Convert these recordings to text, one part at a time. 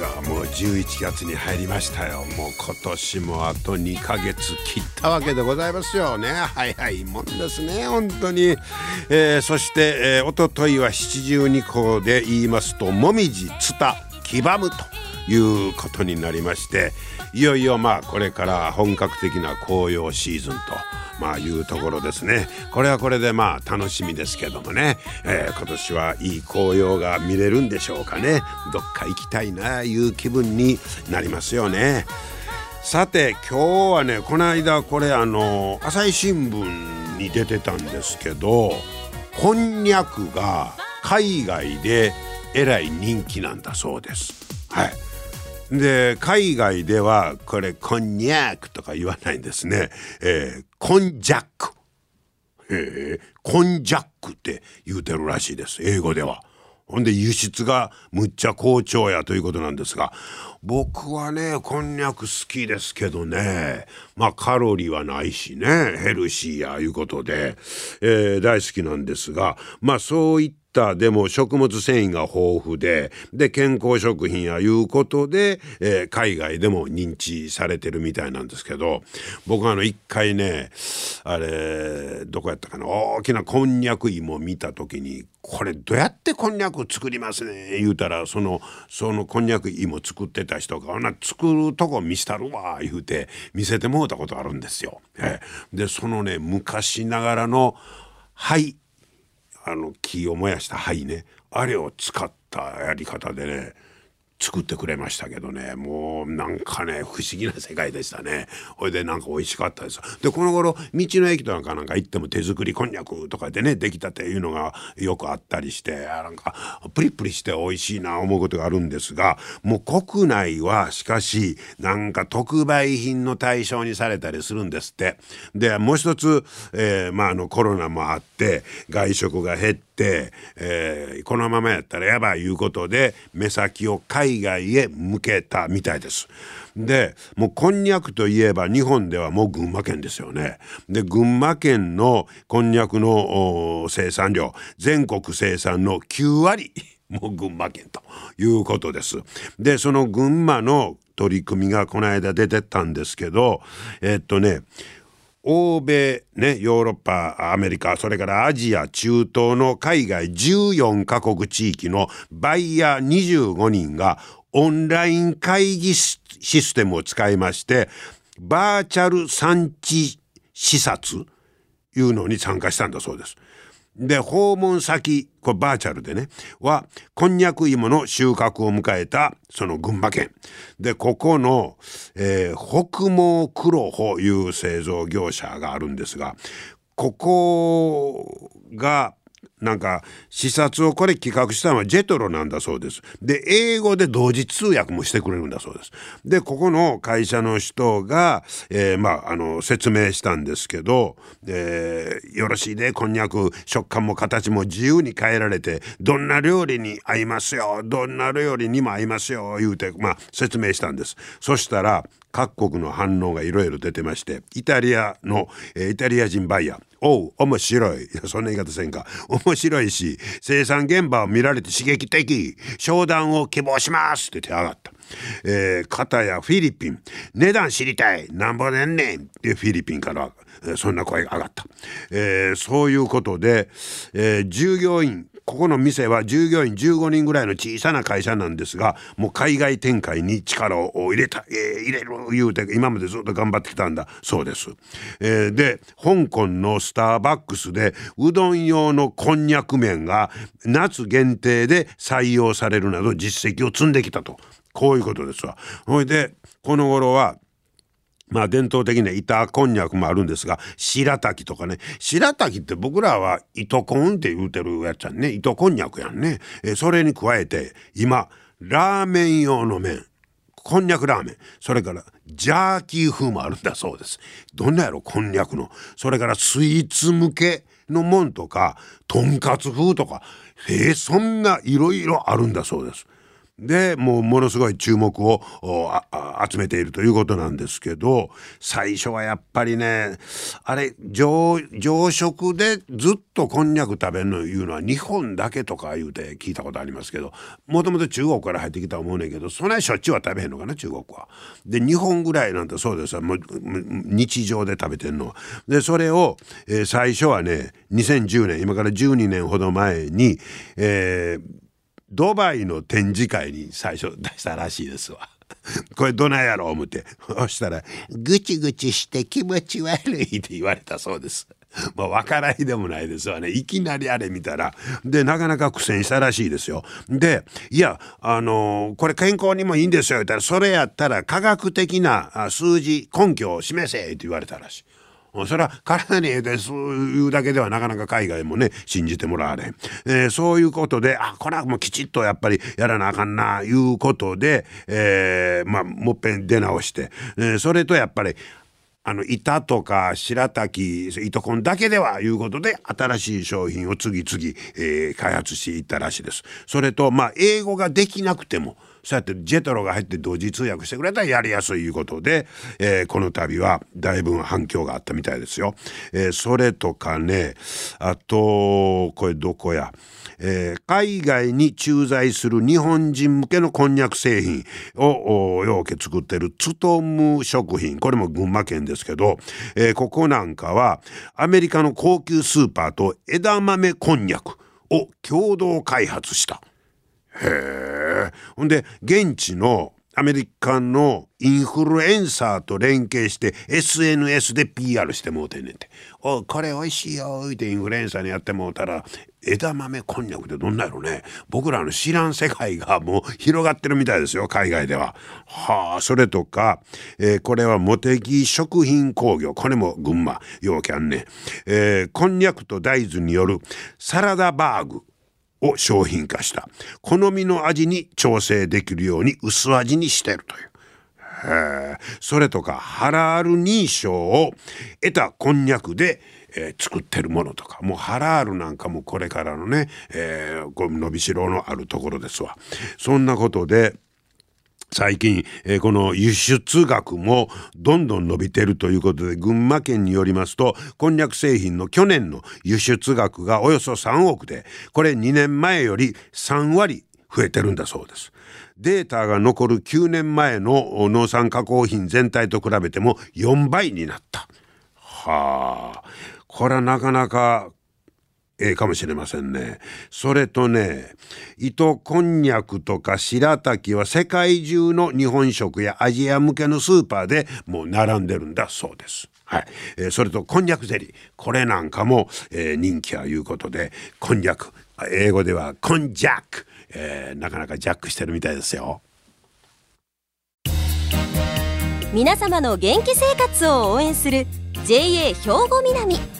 うわもう11月に入りましたよ。もう今年もあと2ヶ月切ったわけでございますよね。早いもんですね本当に、えー、そして、えー、おとといは七十二校で言いますともみじつた黄ばむということになりましていよいよまあこれから本格的な紅葉シーズンとまあいうところですね。これはこれでまあ楽しみですけどもね、えー、今年はいい紅葉が見れるんでしょうかね。どっか行きたいなあいう気分になりますよね。さて今日はねこの間これあの朝日新聞に出てたんですけどこんにゃくが海外でえらい人気なんだそうです。はい。で海外ではこれこんにゃくとか言わないんですね、えー、コンジャック。え、コンジャックって言うてるらしいです。英語では。ほんで輸出がむっちゃ好調やということなんですが僕はねこんにゃく好きですけどねまあカロリーはないしねヘルシーやいうことで、えー、大好きなんですがまあそういったったでも食物繊維が豊富でで健康食品やいうことで、えー、海外でも認知されてるみたいなんですけど僕あの一回ねあれどこやったかな大きなこんにゃく芋見た時にこれどうやってこんにゃく作りますね言うたらそのそのこんにゃく芋作ってた人が「な作るとこ見したるわ」言うて見せてもうたことあるんですよ。えー、でそのね昔ながらの灰あの木を燃やした灰ね。あれを使ったやり方でね。作ってくれましたけどね。もうなんかね不思議な世界でしたね。ほいでなんか美味しかったです。でこの頃道の駅とかなんか行っても手作りこんにゃくとかでねできたっていうのがよくあったりしてなんかプリプリして美味しいな思うことがあるんですがもう国内はしかしなんか特売品の対象にされたりするんですって。でもう一つ、えー、まああのコロナもあって外食が減って、えー、このままやったらやばいいうことで目先を海外へ向けたみたいです。でもうこんにゃくといえば日本ではもう群馬県ですよね。で群馬県のこんにゃくの生産量全国生産の9割 もう群馬県ということです。でその群馬の取り組みがこの間出てったんですけどえっとね欧米ねヨーロッパアメリカそれからアジア中東の海外14カ国地域のバイヤー25人がオンライン会議システムを使いましてバーチャル産地視察いうのに参加したんだそうです。で訪問先これバーチャルでねはこんにゃく芋の収穫を迎えたその群馬県。でここの、えー、北毛黒穂いう製造業者があるんですがここがなんか視察をこれ企画したのはジェトロなんだそうです。で英語で同時通訳もしてくれるんだそうです。でここの会社の人が、えー、まああの説明したんですけど、えー、よろしいでこんにゃく食感も形も自由に変えられてどんな料理に合いますよどんな料理にも合いますよ言うて、まあ、説明したんです。そしたら各国の反応がいろいろ出てましてイタリアの、えー、イタリア人バイヤーおう面白い。いやそんな言い方せんか。面白いし生産現場を見られて刺激的。商談を希望します。って手上がった。えー、片やフィリピン。値段知りたい。なんぼねんねん。ってフィリピンからそんな声が上がった、えー、そういうことで、えー、従業員ここの店は従業員15人ぐらいの小さな会社なんですがもう海外展開に力を入れた、えー、入れる言うて今までずっと頑張ってきたんだそうです。えー、で香港のスターバックスでうどん用のこんにゃく麺が夏限定で採用されるなど実績を積んできたとこういうことですわ。ほいでこの頃はまあ伝統的な板こんにゃくもあるんですが白滝とかね。白滝って僕らは糸こんって言うてるやつやんね。糸こんにゃくやんね。えそれに加えて今ラーメン用の麺。こんにゃくラーメン。それからジャーキー風もあるんだそうです。どんなやろこんにゃくの。それからスイーツ向けのもんとかとんかつ風とか。へえ、そんないろいろあるんだそうです。でもうものすごい注目を集めているということなんですけど最初はやっぱりねあれ常食でずっとこんにゃく食べるのいうのは日本だけとか言うて聞いたことありますけどもともと中国から入ってきたと思うねんけどそんなにしょっちゅうは食べへんのかな中国は。で日本ぐらいなんてそうですもう日常で食べてんのは。でそれを、えー、最初はね2010年今から12年ほど前に、えー、ドバイの展示会に最初出したらしいですわ。これどないやろう思ってそしたら「ぐちぐちして気持ち悪い」って言われたそうです。まあ分からいでもないですわねいきなりあれ見たらでなかなか苦戦したらしいですよ。でいやあのー、これ健康にもいいんですよ言ったらそれやったら科学的な数字根拠を示せって言われたらしい。それは体にええでそういうだけではなかなか海外もね信じてもらわれん、えー、そういうことであこれはもうきちっとやっぱりやらなあかんないうことで、えー、まあもっぺん出直して、えー、それとやっぱりあの板とか白滝糸こんだけではいうことで新しい商品を次々、えー、開発していったらしいです。それとまあ英語ができなくてもそうやってジェトロが入って同時通訳してくれたらやりやすいいうことで、えー、この度はだいぶ反響があったみたいですよ。えー、それとかねあとこれどこや。えー、海外に駐在する日本人向けのこんにゃく製品をようけ作ってるツトム食品これも群馬県ですけど、えー、ここなんかはアメリカの高級スーパーと枝豆こんにゃくを共同開発した。へえ。ほんで現地のアメリカのインフルエンサーと連携して SNS で PR してもうてんねんて「おこれおいしいよ」ってインフルエンサーにやってもうたら枝豆こんにゃくってどんなやろね。僕らの知らん世界がもう広がってるみたいですよ海外では。はあそれとか、えー、これは茂木食品工業。これも群馬ようきゃんね、えー、こんにゃくと大豆によるサラダバーグ。を商品化した好みの味に調整できるように薄味にしてるという。それとかハラール認証を得たこんにゃくで、えー、作ってるものとかもうハラールなんかもこれからのね、えー、伸びしろのあるところですわ。そんなことで最近、えー、この輸出額もどんどん伸びてるということで群馬県によりますとこんにゃく製品の去年の輸出額がおよそ3億でこれ2年前より3割増えてるんだそうです。データが残る9年前の農産加工品全体と比べても4倍になった。はあこれはなかなかええかもしれませんね。それとね、糸こんにゃくとか白滝は世界中の日本食やアジア向けのスーパーでもう並んでるんだそうです。はい、えー、それとこんにゃくゼリー。これなんかも、えー、人気はいうことでこんにゃく。英語ではコンジャック、えー、なかなかジャックしてるみたいですよ。皆様の元気生活を応援する JA 兵庫南。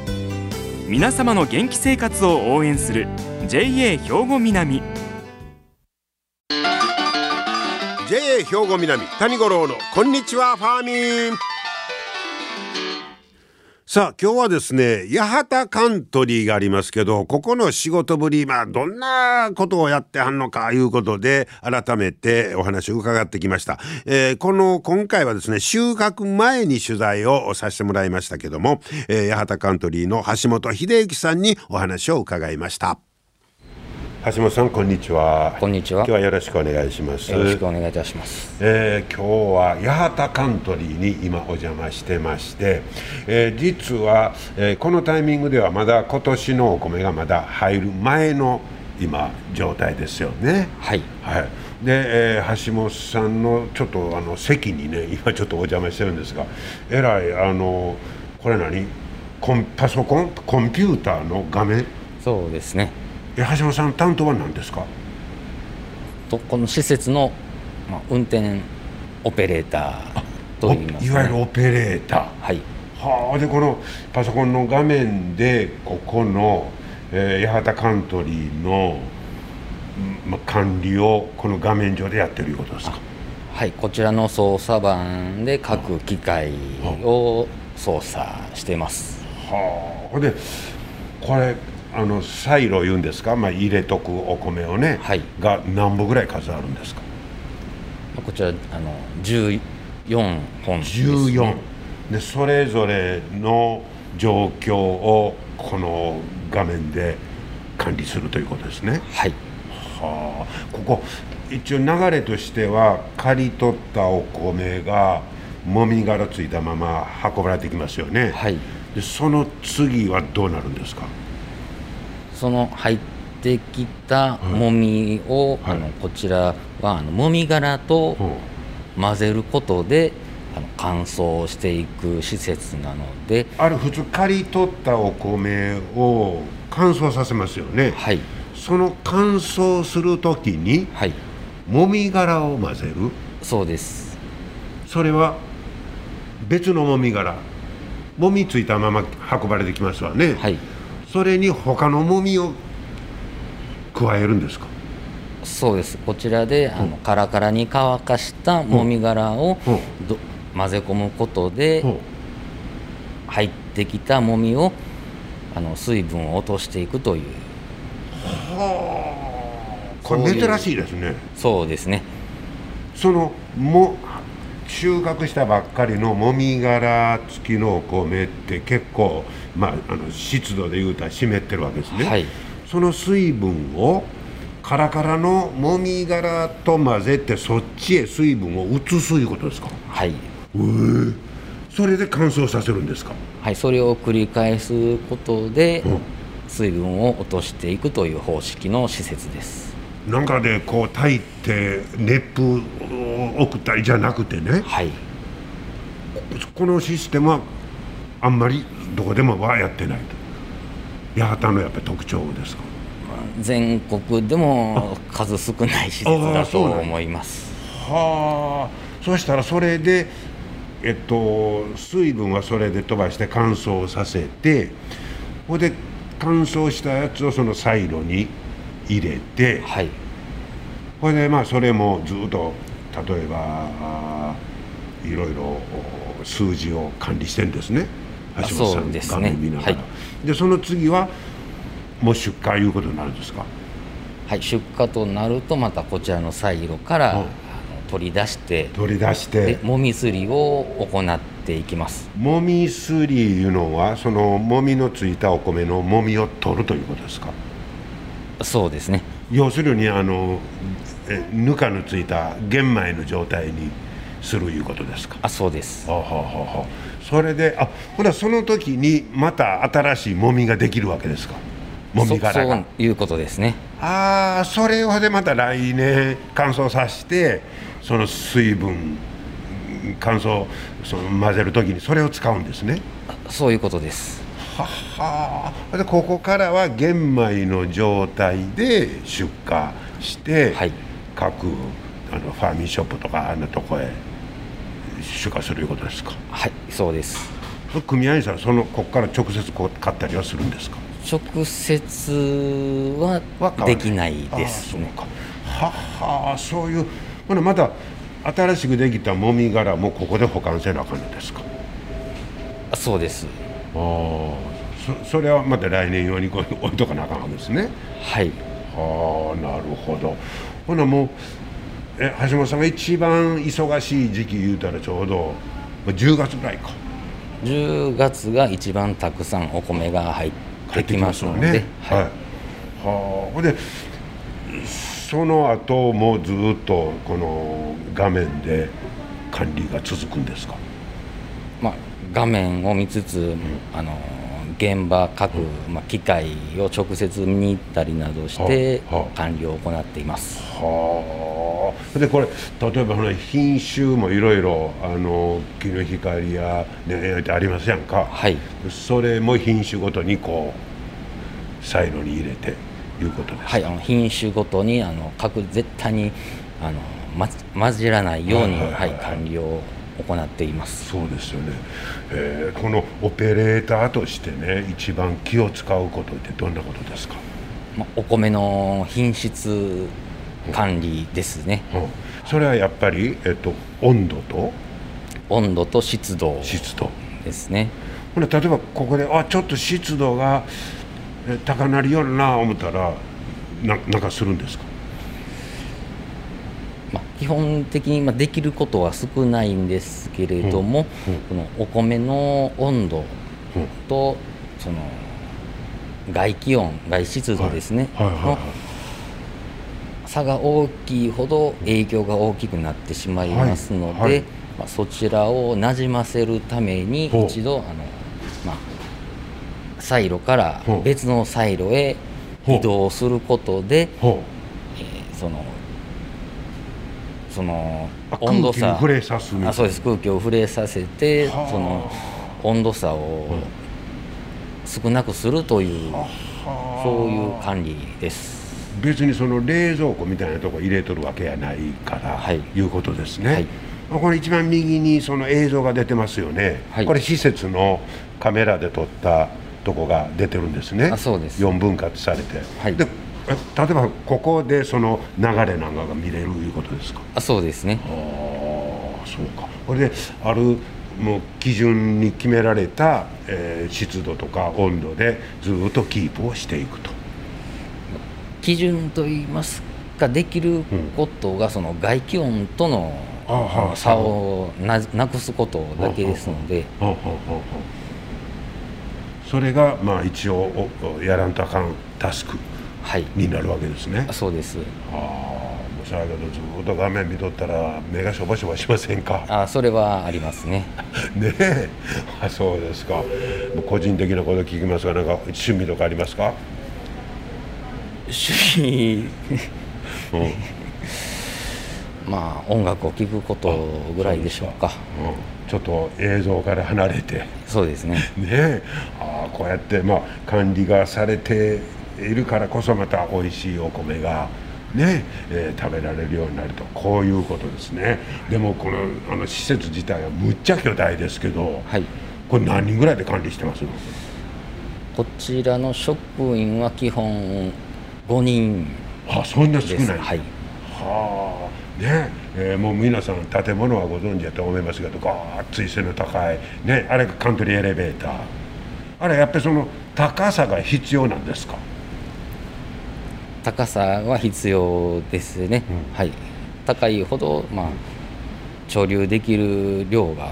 皆様の元気生活を応援する JA 兵庫南。JA 兵庫南谷五郎のこんにちはファーミン。さあ今日はですね八幡カントリーがありますけどここの仕事ぶりまあどんなことをやってはんのかいうことで改めてお話を伺ってきました、えー、この今回はですね収穫前に取材をさせてもらいましたけども、えー、八幡カントリーの橋本秀幸さんにお話を伺いました。橋本さんこんにちは。こんにちは。今日はよろしくお願いします。よろしくお願いいたします、えー、今日は八幡カントリーに今お邪魔してまして、えー、実は、えー、このタイミングではまだ今年のお米がまだ入る前の今状態ですよね。はい、はい。で、えー橋本さんのちょっとあの席にね今ちょっとお邪魔してるんですがえらいあのこれ何？コンパソコン？コンピューターの画面？そうですねえ橋本さん担当は何ですか？とこの施設の、まあ、運転オペレーターとおいいます、ね、いわゆるオペレーター。はい。はあでこのパソコンの画面でここの、えー八幡カントリーの、うんまあ、管理をこの画面上でやってるいうことですか？はいこちらの操作盤で各機械を操作してます。はあでこれあのサイロ言うんですか、まあ、入れとくお米をね、はい。が何本ぐらい数あるんですか？まあこちらあの14本です、ね、14でそれぞれの状況をこの画面で管理するということですね。はい。はあ。ここ一応流れとしては刈り取ったお米がもみ殻ついたまま運ばれてきますよね、はい。でその次はどうなるんですか？その入ってきたもみを、はい。あのこちらはあのもみ殻と混ぜることであの乾燥していく施設なのである普通刈り取ったお米を乾燥させますよね、はい。その乾燥する時にはい。もみ殻を混ぜる？そうです。それは別のもみ殻。もみついたまま運ばれてきますわね、はいそれに他のもみを加えるんですか？そうです。こちらであのカラカラに乾かしたもみ殻をうん。ど混ぜ込むことで入ってきたもみをあの水分を落としていくというこれ珍しいですね。そうですね。そのも収穫したばっかりのもみ殻付きのお米って結構、まあ、あの湿度でいうたら湿ってるわけですね、はい。その水分をカラカラのもみ殻と混ぜてそっちへ水分を移すいうことですか？はい。それで乾燥させるんですか？はい、それを繰り返すことでうん。水分を落としていくという方式の施設です。なんかでこう炊いて熱風を送ったりじゃなくてねはい、このシステムはあんまりどこでもはやってないと。八幡のやっぱり特徴ですか？全国でも数少ない施設あだと思います。はあ。そしたらそれでえっと水分はそれで飛ばして乾燥させてほいで乾燥したやつをそのサイロに入れてはい、これでまあそれもずっと例えばいろいろお数字を管理してんですね。あ橋本さんですね。見ながら、はでその次はもう出荷いうことになるんですか？はい、出荷となるとまたこちらのサイロから、取り出して取り出しでてもみすりを行っていきます。もみすりいうのはそのもみのついたお米のもみを取るということですか？そうですね。要するにあのえぬかのついた玄米の状態にするいうことですか？あ、そうです。はあはあはそれであほらその時にまた新しいもみができるわけですか？もみ殻そがそういうことですね。ああそれをでまた来年乾燥させてその水分乾燥その混ぜる時にそれを使うんですねそういうことです。ははあでここからは玄米の状態で出荷して、はい。各あのファーミンショップとかあんなとこへ出荷するいうことですか？はい、そうです。組合員さんそのここから直接こう買ったりはするんですか？直接はできないですね。ははそういう。ほなまた新しくできたもみ殻もここで保管せなあかんのですか？あそうです。ああそそれはまた来年用にこう置いとかなあかんわけですね。はい。はあなるほど。ほなもうえ橋本さんが一番忙しい時期言うたらちょうどまあ10月ぐらいか。10月が一番たくさんお米が入ってきますので、ね。はい、はあほんでその後もずっとこの画面で管理が続くんですか？まあ、画面を見つつ、あの現場各、まあ、機械を直接見に行ったりなどして管理を行っています。はあ。でこれ例えば品種もいろいろあの木の光やねってありますやんか、はい、それも品種ごとにこうサイロに入れていうことですはいあの品種ごとにあの各絶対にあのま混じらないように、はい、はい、管理を行っています。そうですよね、えー、このオペレーターとしてね一番気を使うことってどんなことですか、まお米の品質管理ですね、うん、それはやっぱり、えっと、温度と？温度と湿度湿度。ですね。例えばここであちょっと湿度が高なりような思ったらななんかするんですか？まあ、基本的にまあできることは少ないんですけれども、うん。うん、このお米の温度と、その外気温外湿度ですね、はい。はい。はい。はい、の差が大きいほど影響が大きくなってしまいますので、はい。はい、まあ、そちらをなじませるために一度あの、まあ、サイロから別のサイロへ移動することで、えー、そのその温度差。あそうです。空気を触れさせてその温度差を少なくするというそういう管理です。別にその冷蔵庫みたいなとこ入れとるわけやないから、はい、いうことですね、はい、これ一番右にその映像が出てますよね、はい、これ施設のカメラで撮ったとこが出てるんですね。あそうです。4分割されて、はい、で例えばここでその流れなんかが見れるいうことですか？あそうですね。ああそうか。これであるもう基準に決められた、えー、湿度とか温度でずっとキープをしていくと。基準といいますかできることが、その外気温との差をなくすことだけですので。それがまあ一応やらんとあかんタスクになるわけですね。そうです。ああもうそやけどずっと画面見とったら目がしょぼしょぼしませんか？あそれはありますね。ねえ。あそうですか。個人的なこと聞きますがなんか趣味とかありますか？趣味。うん。まあ音楽を聴くことぐらいでしょうか、うん、ちょっと映像から離れて。そうですね。ねあこうやってまあ管理がされているからこそまた美味しいお米がねえー、食べられるようになるとこういうことですね。でもこのあの施設自体はむっちゃ巨大ですけど、はい、これ何人ぐらいで管理してますの？こちらの職員は基本5人あそんな少ない。はい。はあ。ねえー、もう皆さん建物はご存知だと思いますけどごっつい背の高いねあれがカントリーエレベーター。あれやっぱりその高さが必要なんですか？高さは必要ですね、うん、はい。高いほどまあ貯留できる量が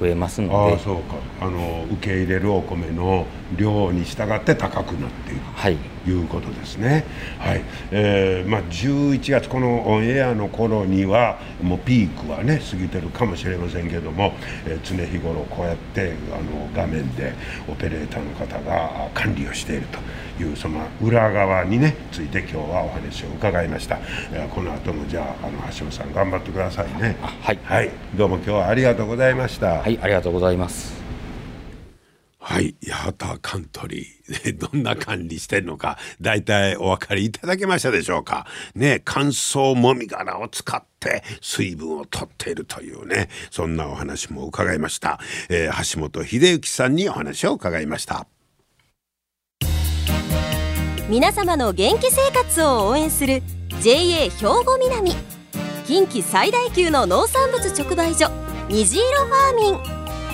増えますので。あそうか。あの受け入れるお米の量に従って高くなっている、はい、いうことですね。はい、えー、まあ11月このオンエアの頃にはもうピークはね過ぎてるかもしれませんけども、えー、常日頃こうやってあの画面でオペレーターの方が管理をしていると。いうその裏側にねついて今日はお話を伺いました、えー、この後もじゃああの橋本さん頑張ってくださいね。はい、はい、どうも今日はありがとうございました。はいありがとうございますはい、八幡カントリー、どんな管理してるのか、大体お分かりいただけましたでしょうか。ね、乾燥もみ殻を使って水分を取っているというね、そんなお話も伺いました。えー、橋本秀幸さんにお話を伺いました。皆様の元気生活を応援する JA 兵庫南近畿最大級の農産物直売所虹色ファーミン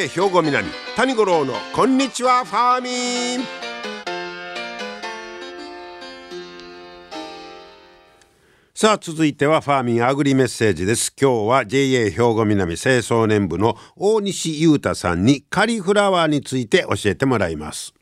JA 兵庫南谷五郎のこんにちはファーミン。さあ続いてはファーミンアグリメッセージです。今日は JA 兵庫南清掃年部の大西裕太さんにカリフラワーについて教えてもらいます。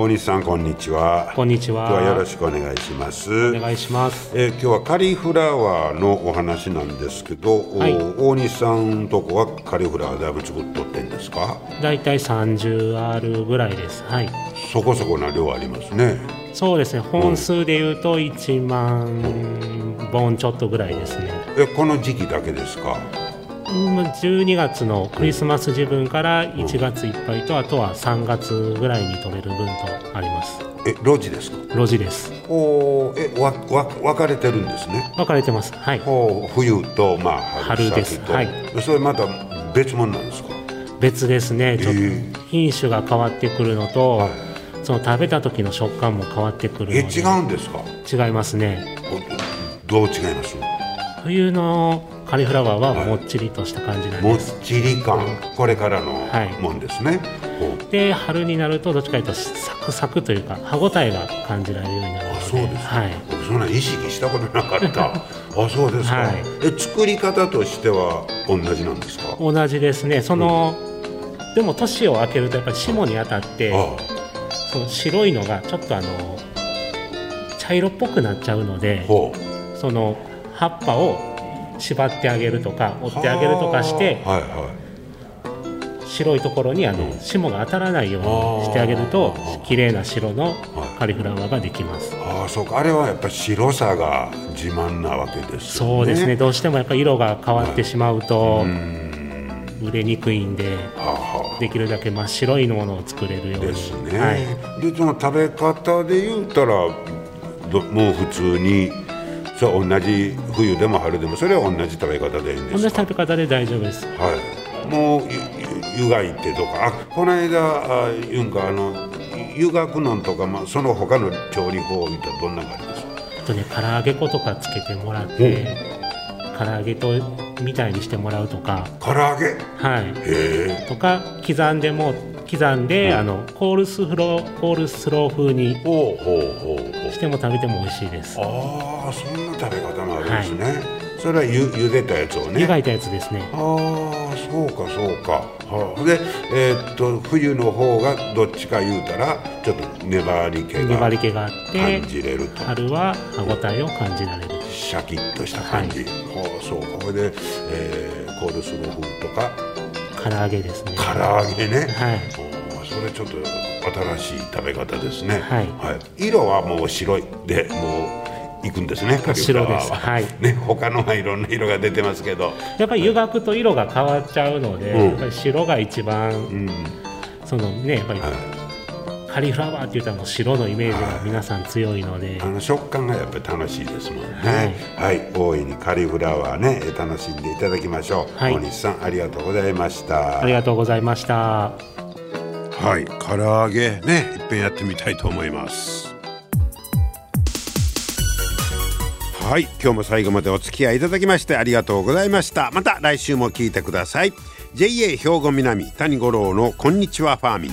大西さんこんにちは。こんにちは。今日はよろしくお願いします。お願いします。えー今日はカリフラワーのお話なんですけど、おはい。大西さんとこはカリフラワーだいぶ作っとってんですか？だいたい 30R ぐらいです。はい。そこそこな量ありますね。そうですね。本数でいうと1万本ちょっとぐらいですね。えこの時期だけですか？うん12月のクリスマス時分から1月いっぱいとあとは3月ぐらいに取れる分とあります。え路地ですか？路地です。おーえわわ分かれてるんですね？分かれてます。はい。おー冬とまあ春春です。はい。それまた別物なんですか？別ですね。ちょっと品種が変わってくるのと、はい。その食べた時の食感も変わってくるえ違うんですか？違いますね。おどう違います？冬のカリフラワーはもっちりとした感じなんもっです、ちり感。これからのはい。もんですね、ほう。で春になるとどっちかというとサクサクというか歯ごたえが感じられるようになるので。あそうですか。はい、僕そんな意識したことなかった。あそうですか、はい。え作り方としては同じなんですか？同じですね。その、でも年を明けるとやっぱり霜に当たってあその白いのがちょっとあの茶色っぽくなっちゃうのでほその葉っぱを縛ってあげるとか折ってあげるとかしてはいは白いところにあの霜が当たらないようにしてあげると綺麗な白のカリフラワーができます。いああそうか。あれはやっぱり白さが自慢なわけですよね。そうですね。どうしてもやっぱり色が変わってしまうとうん。売れにくいんでできるだけ真っ白いものを作れるように。ですね、はい、でその食べ方で言うたらどもう普通にそう同じ冬でも春でもそれは同じ食べ方でいいんで同じすか食べ方で大丈夫です。はい、もう湯がいてとか。あこの間あ言うんかあの湯がくのんとか、まあ、その他の調理法を見たらどんなのがあります？あとね唐揚げ粉とかつけてもらって唐揚げとみたいにしてもらうとか。唐揚げ？はい。へえ。とか刻んでも刻んで、あのコールスローコールスロー風にほうほうほうほう。しても食べても美味しいです。ああそんな食べ方もあるんですね、それはゆ茹でたやつをね。湯がいたやつですね。ああそうかそうか、はあ、でえーっと冬の方がどっちか言うたらちょっと粘り気が粘り気があって感じれると。春は歯ごたえを感じられる。シャキッとした感じ、はあそうか。これで、えーコールスロー風とか唐揚げですね。唐揚げね、はい。それちょっと新しい食べ方ですね。はい。色はもう白いでもういくんですね。カリフラワーは白です。は。い。ね他のはいろんな色が出てますけど。やっぱり湯がくと色が変わっちゃうので、うん。やっぱり白が一番うん。そのねやっぱりはいカリフラワーって言ったらもう白のイメージが皆さん強いので、あの食感がやっぱり楽しいですもんね。はい、大いにカリフラワーねえ楽しんでいただきましょう。はい大西さんありがとうございました。ありがとうございましたはい、唐揚げねいっぺんやってみたいと思います。はい、今日も最後までお付き合いいただきましてありがとうございました。また来週も聞いてください。JA 兵庫南谷五郎のこんにちはファーミン。